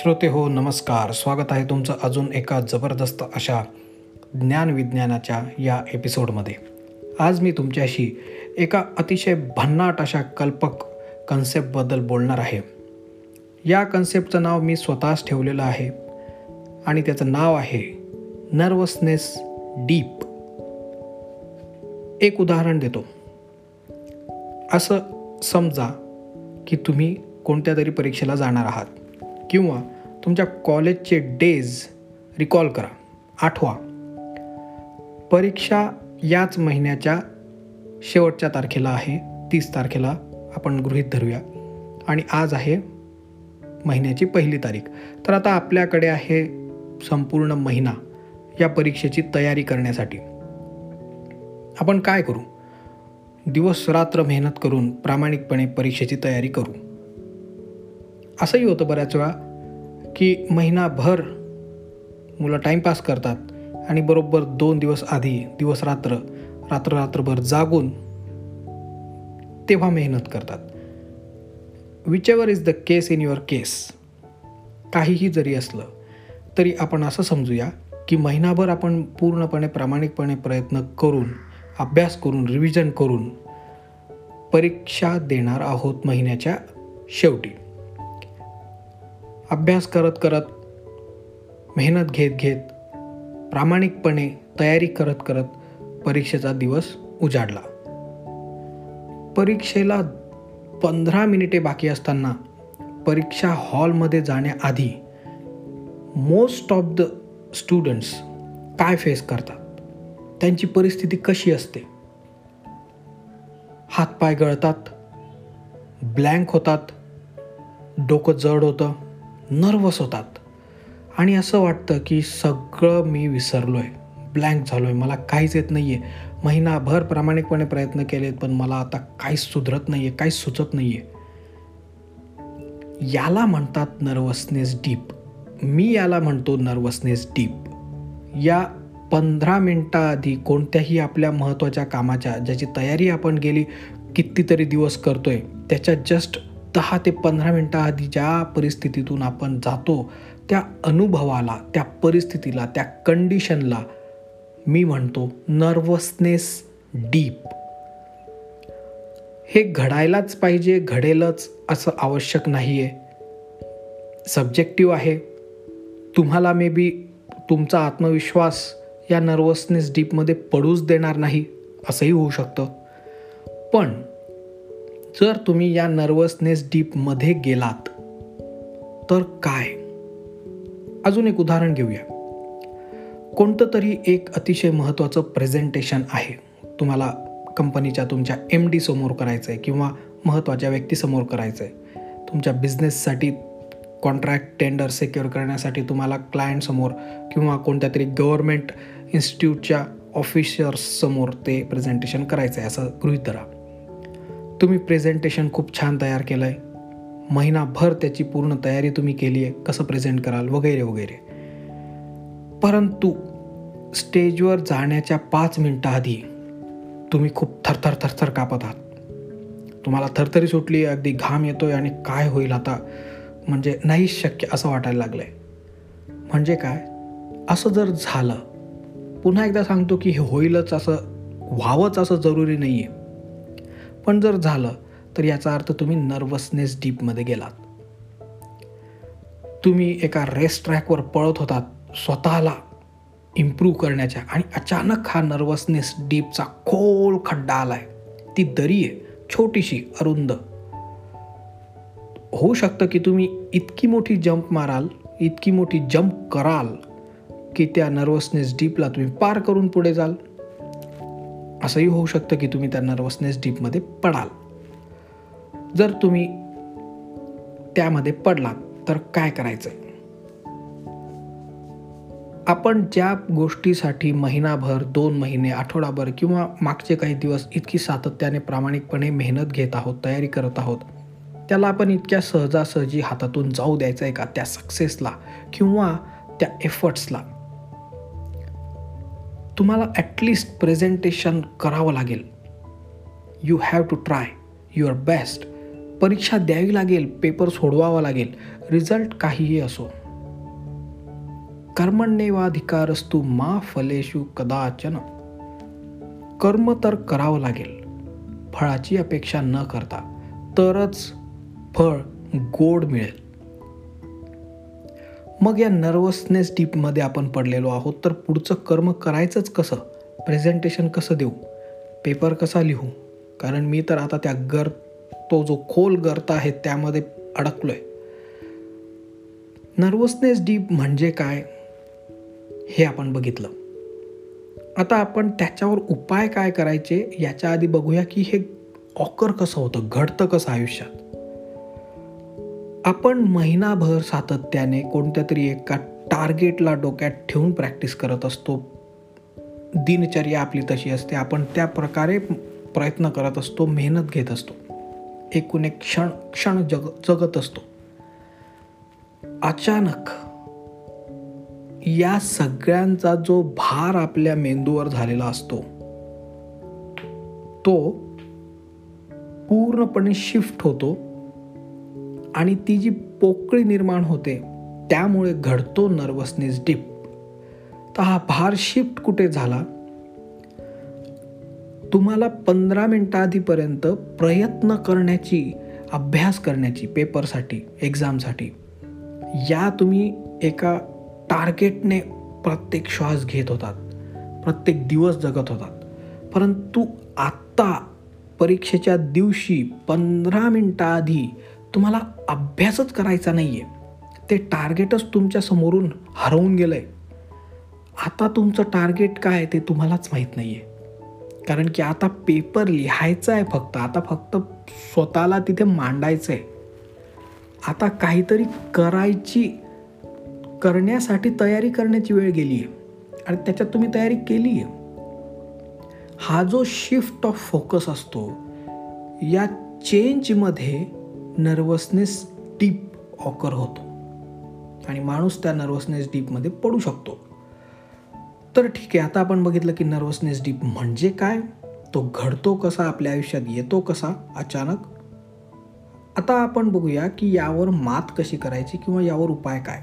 श्रोते हो नमस्कार. स्वागत आहे तुमचं अजून एका जबरदस्त अशा ज्ञानविज्ञानाच्या या एपिसोडमध्ये. आज मी तुमच्याशी एका अतिशय भन्नाट अशा कल्पक कन्सेप्टबद्दल बोलणार आहे. या कन्सेप्टचं नाव मी स्वतःच ठेवलेलं आहे आणि त्याचं नाव आहे नर्वसनेस डीप एक उदाहरण देतो. असं समजा की तुम्ही कोणत्या तरी परीक्षेला जाणार आहात किंवा तुमच्या कॉलेजचे डेज रिकॉल करा. आठवा. परीक्षा याच महिन्याच्या शेवटच्या तारखेला आहे. तीस तारखेला आपण गृहीत धरूया. आणि आज आहे महिन्याची पहिली तारीख. तर आता आपल्याकडे आहे संपूर्ण महिना या परीक्षेची तयारी करण्यासाठी. आपण काय करू? दिवस रात्र मेहनत करून प्रामाणिकपणे परीक्षेची तयारी करू. असंही होतं बऱ्याच वेळा. की महिनाभर मुलं टाईमपास करतात. आणि बरोबर दोन दिवस आधी दिवस रात्र रात्र रात्रभर जागून तेव्हा मेहनत करतात. Whichever is the case in your case काहीही जरी असलं तरी आपण असं समजूया की महिनाभर आपण पूर्णपणे प्रामाणिकपणे प्रयत्न करून अभ्यास करून रिव्हिजन करून परीक्षा देणार आहोत महिन्याच्या शेवटी. अभ्यास करत करत मेहनत घेत घेत प्रामाणिकपणे तयारी करत करत परीक्षेचा दिवस उजाडला. परीक्षेला पंधरा मिनिटे बाकी असताना परीक्षा हॉलमध्ये जाण्याआधी मोस्ट ऑफ द स्टुडंट्स काय फेस करतात? त्यांची परिस्थिती कशी असते? हातपाय गळतात ब्लँक होतात डोकं जड होतं नर्वस होतात. आणि असं वाटतं की सगळं मी विसरलो आहे ब्लँक झालो आहे मला काहीच येत नाही आहे महिनाभर प्रामाणिकपणे प्रयत्न केलेत पण मला आता काहीच सुधरत नाही आहे काहीच सुचत नाही आहे याला म्हणतात नर्वसनेस डीप मी याला म्हणतो नर्वसनेस डीप या पंधरा मिनटाआधी कोणत्याही आपल्या महत्त्वाच्या कामाच्या ज्याची तयारी आपण गेली कितीतरी दिवस करतोय त्याच्या जस्ट दहा ते पंधरा मिनटाआधी ज्या परिस्थितीतून आपण जातो त्या अनुभवाला त्या परिस्थितीला त्या कंडिशनला मी म्हणतो नर्वसनेस डीप हे घडायलाच पाहिजे घडेलच असं आवश्यक नाही आहे सब्जेक्टिव्ह आहे. तुम्हाला मे बी तुमचा आत्मविश्वास या नर्वसनेस डीपमध्ये पडूच देणार नाही असंही होऊ शकतं. पण जर तुम्ही या नर्वसनेस डीपमध्ये गेलात तर काय? अजून एक उदाहरण घेऊया. कोणतं तरी एक अतिशय महत्त्वाचं प्रेझेंटेशन आहे. तुम्हाला कंपनीच्या तुमच्या एम डी समोर करायचं आहे किंवा महत्त्वाच्या व्यक्तीसमोर करायचं आहे तुमच्या बिझनेससाठी कॉन्ट्रॅक्ट टेंडर सिक्युअर करण्यासाठी तुम्हाला क्लायंटसमोर किंवा कोणत्या तरी गव्हर्मेंट इन्स्टिट्यूटच्या ऑफिसर्ससमोर ते प्रेझेंटेशन करायचं आहे असं गृहित धरा. तुम्ही प्रेझेंटेशन खूप छान तयार केलं आहे महिनाभर त्याची पूर्ण तयारी तुम्ही केली आहे. कसं प्रेझेंट कराल? वगैरे वगैरे. परंतु स्टेजवर जाण्याच्या पाच मिनटाआधी तुम्ही खूप थरथर थरथर कापत आहात. तुम्हाला थरथरी सुटली अगदी घाम येतो आहे आणि काय होईल आता? म्हणजे नाही शक्य असं वाटायला लागलं आहे म्हणजे काय? असं जर झालं पुन्हा एकदा सांगतो की हे होईलच असं व्हावंच असं जरुरी नाही आहे पण जर झालं तर याचा अर्थ तुम्ही नर्वसनेस डीपमध्ये गेलात. तुम्ही एका रेस ट्रॅकवर पळत होतात स्वतःला इम्प्रूव्ह करण्याच्या आणि अचानक हा नर्वसनेस डीपचा खोल खड्डा आलाय. ती दरी आहे छोटीशी अरुंद. होऊ शकतं की तुम्ही इतकी मोठी जंप माराल इतकी मोठी जंप कराल की त्या नर्वसनेस डीपला तुम्ही पार करून पुढे जाल. असंही होऊ शकतं की तुम्ही त्या नर्वसनेस डीपमध्ये पडाल. जर तुम्ही त्यामध्ये पडलात तर काय करायचं? आपण ज्या गोष्टीसाठी महिनाभर दोन महिने आठवडाभर किंवा मागचे काही दिवस इतकी सातत्याने प्रामाणिकपणे मेहनत घेत आहोत तयारी करत आहोत त्याला आपण इतक्या सहजासहजी हातातून जाऊ द्यायचं आहे का? त्या सक्सेसला किंवा त्या एफर्ट्सला तुम्हाला ॲटलिस्ट प्रेझेंटेशन करावं लागेल. You have to try your best परीक्षा द्यावी लागेल पेपर सोडवावा लागेल. रिझल्ट काहीही असो. कर्मण्येवाधिकारस्तू मा फलेशू कदाचन. कर्म तर करावं लागेल. फळाची अपेक्षा न करता तरच फळ गोड मिळेल. मग या नर्वसनेस डीपमध्ये आपण पडलेलो आहोत. तर पुढचं कर्म करायचंच कसं? प्रेझेंटेशन कसं देऊ? पेपर कसा लिहू? कारण मी तर आता त्या गर तो जो खोल गर्त आहे त्यामध्ये अडकलो आहे नर्वसनेस डीप म्हणजे काय? हे आपण बघितलं. आता आपण त्याच्यावर उपाय काय करायचे? याच्या आधी बघूया की हे ऑकर कसं होतं? घडतं कसं आयुष्यात? आपण महिनाभर सातत्याने कोणत्या तरी एका टार्गेटला डोक्यात ठेवून प्रॅक्टिस करत असतो. दिनचर्या आपली तशी असते. आपण त्या प्रकारे प्रयत्न करत असतो मेहनत घेत असतो. एकूण एक क्षण क्षण जग जगत असतो. अचानक या सगळ्यांचा जो भार आपल्या मेंदूवर झालेला असतो तो पूर्णपणे शिफ्ट होतो. आणि ती जी पोकळी निर्माण होते त्यामुळे घडतो नर्वसनेस डिप तर हा भार शिफ्ट कुठे झाला? तुम्हाला पंधरा मिनटं आधीपर्यंत प्रयत्न करण्याची अभ्यास करण्याची पेपरसाठी एक्झामसाठी या तुम्ही एका टार्गेटने प्रत्येक श्वास घेत होतात प्रत्येक दिवस जगत होतात. परंतु आत्ता परीक्षेच्या दिवशी पंधरा मिनटाआधी तुम्हाला अभ्यासच करायचा नाही आहे ते टार्गेटच तुमच्या समोरून हरवून गेलं आहे आता तुमचं टार्गेट काय ते तुम्हालाच माहीत नाही आहे कारण की आता पेपर लिहायचा आहे फक्त. आता फक्त स्वतःला तिथे मांडायचं आहे आता काहीतरी करायची करण्यासाठी तयारी करण्याची वेळ गेली आहे आणि त्याच्यात तुम्ही तयारी केली आहे हा जो शिफ्ट ऑफ फोकस असतो या चेंजमध्ये नर्वसनेस डीप ऑकर होतो. आणि माणूस त्या नर्वसनेस डीपमध्ये पडू शकतो. तर ठीक आहे आता आपण बघितलं की नर्वसनेस डीप म्हणजे काय? तो घडतो कसा आपल्या आयुष्यात येतो कसा अचानक? आता आपण बघूया की यावर मात कशी करायची किंवा यावर उपाय काय?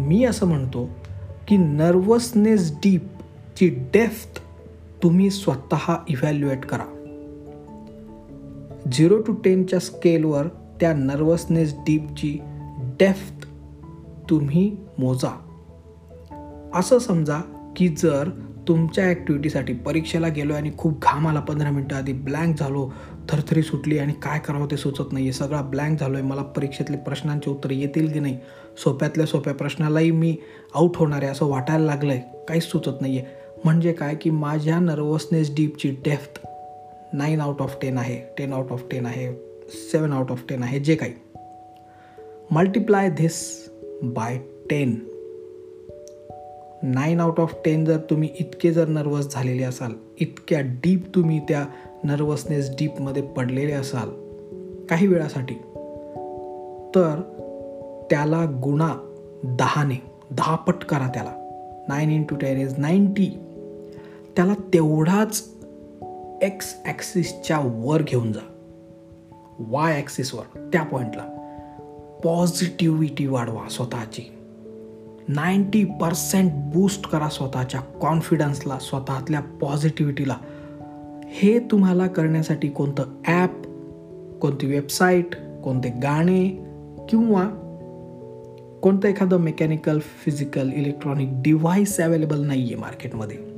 मी असं म्हणतो की नर्वसनेस डीपची डेफ्थ तुम्ही स्वतः इव्हॅल्युएट करा. झिरो टू टेनच्या स्केलवर त्या नर्वसनेस डीपची डेफ्थ तुम्ही मोजा. असं समजा की जर तुमच्या ॲक्टिव्हिटीसाठी परीक्षेला गेलो आणि खूप घाम आला पंधरा मिनटं आधी ब्लँक झालो थरथरी सुटली आणि काय करावं ते सुचत नाही आहे सगळा ब्लँक झालो आहे मला परीक्षेतले प्रश्नांचे उत्तर येतील की नाही सोप्यातल्या सोप्या प्रश्नालाही मी आऊट होणार आहे असं वाटायला लागलं आहे काहीच सुचत नाही आहे म्हणजे काय की माझ्या nervousness डीपची depth nine out of ten आहे टेन आउट ऑफ टेन आहे सेवन आउट ऑफ टेन आहे जे काही. Multiply this by ten nine out of ten जर तुम्ही इतके जर नर्वस झालेले असाल इतक्या डीप तुम्ही त्या नर्वसनेस डीपमध्ये पडलेले असाल काही वेळासाठी तर त्याला गुणा दहाने दहा पट करा त्याला. Nine into ten is ninety त्याला तेवढाच एक्स ॲक्सिसच्या वर घेऊन जा. वाय ॲक्सिसवर त्या पॉईंटला पॉझिटिव्हिटी वाढवा स्वतःची. नाईंटी पर्सेंट बूस्ट करा स्वतःच्या कॉन्फिडन्सला स्वतःतल्या पॉझिटिव्हिटीला. हे तुम्हाला करण्यासाठी कोणतं ॲप कोणती वेबसाईट कोणते गाणे किंवा कोणतं एखादं mechanical physical electronic device available नाही आहे मार्केटमध्ये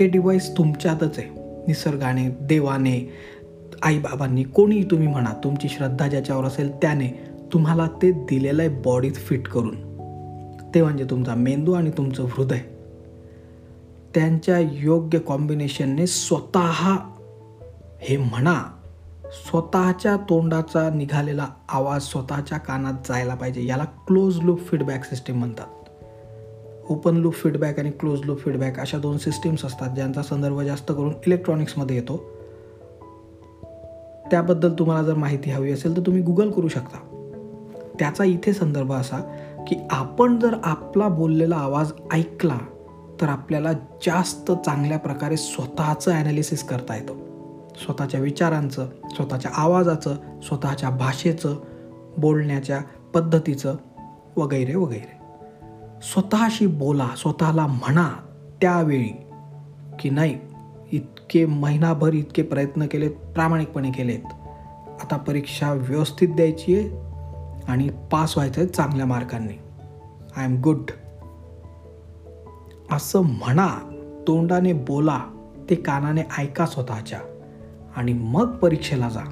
हे डिव्हाइस तुमच्यातच आहे. निसर्गाने देवाने आईबाबांनी कोणीही तुम्ही म्हणा तुमची श्रद्धा ज्याच्यावर असेल त्याने तुम्हाला ते दिलेलं आहे बॉडीत फिट करून. ते म्हणजे तुमचा मेंदू आणि तुमचं हृदय. त्यांच्या योग्य कॉम्बिनेशनने स्वतः हे म्हणा स्वतःच्या तोंडाचा निघालेला आवाज स्वतःच्या कानात जायला पाहिजे. याला क्लोज लूप फीडबॅक सिस्टीम म्हणतात. ओपन लूप फीडबॅक आणि क्लोज लूप फीडबॅक अशा दोन सिस्टीम्स असतात ज्यांचा संदर्भ जास्त करून इलेक्ट्रॉनिक्समध्ये येतो. त्याबद्दल तुम्हाला जर माहिती हवी असेल तर तुम्ही गुगल करू शकता. त्याचा इथे संदर्भ असा की आपण जर आपला बोललेला आवाज ऐकला तर आपल्याला जास्त चांगल्या प्रकारे स्वतःचं ॲनालिसिस करता येतं. स्वतःच्या विचारांचं स्वतःच्या आवाजाचं स्वतःच्या भाषेचं बोलण्याच्या पद्धतीचं वगैरे वगैरे. स्वतःशी बोला स्वतःला म्हणा त्यावेळी की नाही इतके महिनाभर इतके प्रयत्न केलेत प्रामाणिकपणे केलेत. आता परीक्षा व्यवस्थित द्यायची आहे आणि पास व्हायचं आहे चांगल्या मार्कांनी. आय एम गुड असं म्हणा तोंडाने बोला ते कानाने ऐका स्वतःच्या. आणि मग परीक्षेला जा.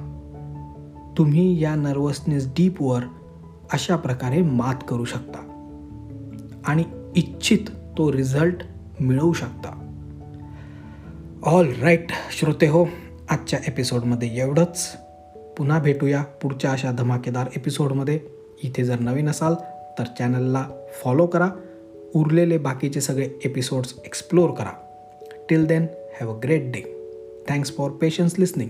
तुम्ही या नर्वसनेस डीपवर अशा प्रकारे मात करू शकता. आणि इच्छित तो रिझल्ट मिळवू शकता. ऑल राईट श्रोते हो आजच्या एपिसोडमध्ये एवढंच. पुन्हा भेटूया पुढच्या अशा धमाकेदार एपिसोडमध्ये. इथे जर नवीन असाल तर चॅनलला फॉलो करा. उरलेले बाकीचे सगळे एपिसोड्स एक्सप्लोअर करा. Till then have a great day thanks for patience listening